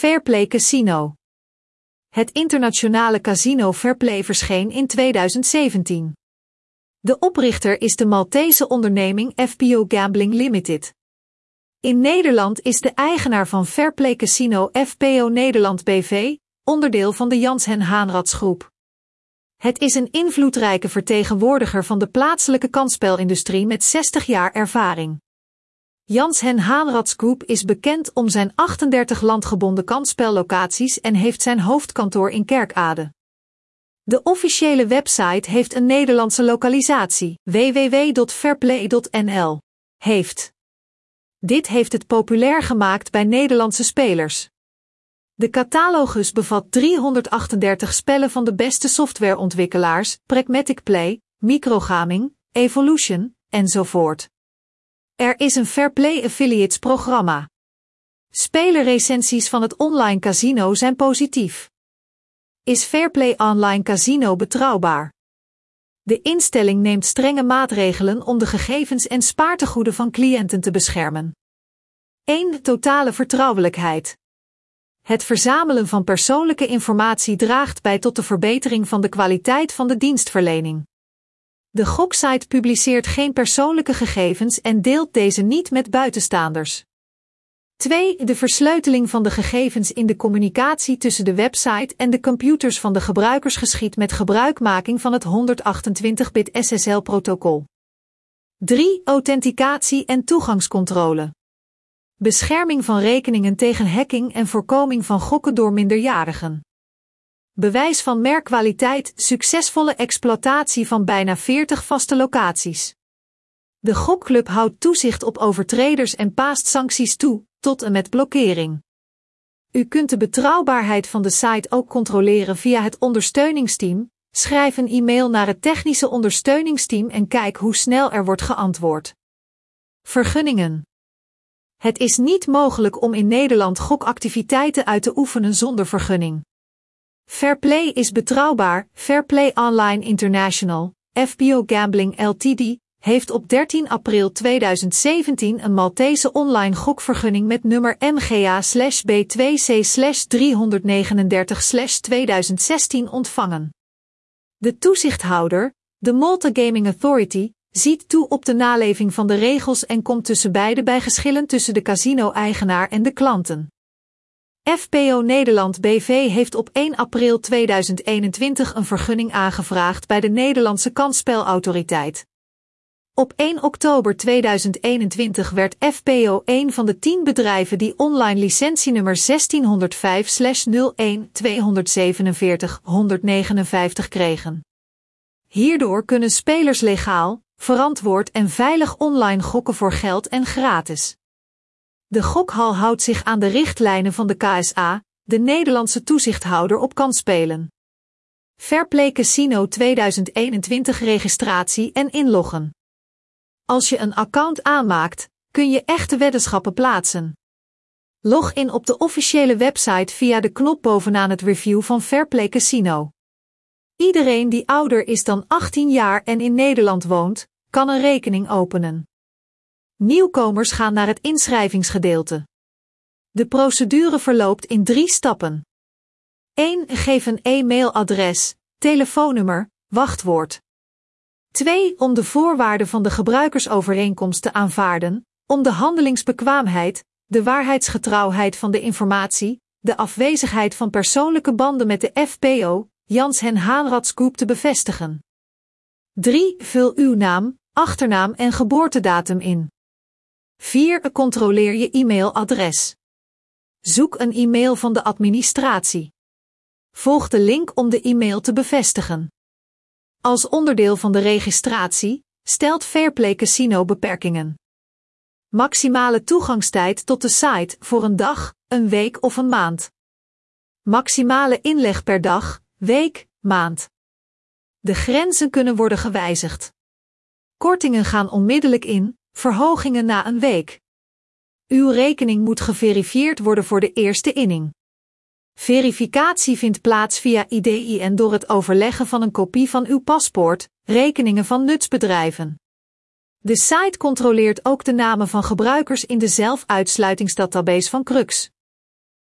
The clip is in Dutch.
Fairplay Casino. Het internationale casino Fairplay verscheen in 2017. De oprichter is de Maltese onderneming FPO Gambling Limited. In Nederland is de eigenaar van Fairplay Casino FPO Nederland BV, onderdeel van de Jans Haanradsgroep. Het is een invloedrijke vertegenwoordiger van de plaatselijke kansspelindustrie met 60 jaar ervaring. Jans Hen Haanradsgroep is bekend om zijn 38 landgebonden kansspellocaties en heeft zijn hoofdkantoor in Kerkade. De officiële website heeft een Nederlandse lokalisatie www.fairplay.nl. Heeft. Dit heeft het populair gemaakt bij Nederlandse spelers. De catalogus bevat 338 spellen van de beste softwareontwikkelaars, Pragmatic Play, Microgaming, Evolution, enzovoort. Er is een Fairplay Affiliates programma. Spelerrecensies van het online casino zijn positief. Is Fairplay Online Casino betrouwbaar? De instelling neemt strenge maatregelen om de gegevens en spaartegoeden van cliënten te beschermen. 1. Totale vertrouwelijkheid. Het verzamelen van persoonlijke informatie draagt bij tot de verbetering van de kwaliteit van de dienstverlening. De goksite publiceert geen persoonlijke gegevens en deelt deze niet met buitenstaanders. 2. De versleuteling van de gegevens in de communicatie tussen de website en de computers van de gebruikers geschiet met gebruikmaking van het 128-bit SSL-protocol. 3. Authenticatie en toegangscontrole. Bescherming van rekeningen tegen hacking en voorkoming van gokken door minderjarigen. Bewijs van merkkwaliteit, succesvolle exploitatie van bijna 40 vaste locaties. De gokclub houdt toezicht op overtreders en paast sancties toe, tot en met blokkering. U kunt de betrouwbaarheid van de site ook controleren via het ondersteuningsteam. Schrijf een e-mail naar het technische ondersteuningsteam en kijk hoe snel er wordt geantwoord. Vergunningen. Het is niet mogelijk om in Nederland gokactiviteiten uit te oefenen zonder vergunning. Fairplay is betrouwbaar. Fairplay Online International, FBO Gambling Ltd, heeft op 13 april 2017 een Maltese online gokvergunning met nummer MGA-B2C-339-2016 ontvangen. De toezichthouder, de Malta Gaming Authority, ziet toe op de naleving van de regels en komt tussen beide bij geschillen tussen de casino-eigenaar en de klanten. FPO Nederland BV heeft op 1 april 2021 een vergunning aangevraagd bij de Nederlandse Kansspelautoriteit. Op 1 oktober 2021 werd FPO een van de 10 bedrijven die online licentienummer 1605-01-247-159 kregen. Hierdoor kunnen spelers legaal, verantwoord en veilig online gokken voor geld en gratis. De gokhal houdt zich aan de richtlijnen van de KSA, de Nederlandse toezichthouder op kansspelen. Fairplay Casino 2021 registratie en inloggen. Als je een account aanmaakt, kun je echte weddenschappen plaatsen. Log in op de officiële website via de knop bovenaan het review van Fairplay Casino. Iedereen die ouder is dan 18 jaar en in Nederland woont, kan een rekening openen. Nieuwkomers gaan naar het inschrijvingsgedeelte. De procedure verloopt in drie stappen. 1. Geef een e-mailadres, telefoonnummer, wachtwoord. 2. Om de voorwaarden van de gebruikersovereenkomst te aanvaarden, om de handelingsbekwaamheid, de waarheidsgetrouwheid van de informatie, de afwezigheid van persoonlijke banden met de FPO, Jans Hen te bevestigen. 3. Vul uw naam, achternaam en geboortedatum in. 4. Controleer je e-mailadres. Zoek een e-mail van de administratie. Volg de link om de e-mail te bevestigen. Als onderdeel van de registratie stelt Fairplay Casino beperkingen. Maximale toegangstijd tot de site voor een dag, een week of een maand. Maximale inleg per dag, week, maand. De grenzen kunnen worden gewijzigd. Kortingen gaan onmiddellijk in, verhogingen na een week. Uw rekening moet geverifieerd worden voor de eerste inning. Verificatie vindt plaats via IDI en door het overleggen van een kopie van uw paspoort, rekeningen van nutsbedrijven. De site controleert ook de namen van gebruikers in de zelfuitsluitingsdatabase van Crux.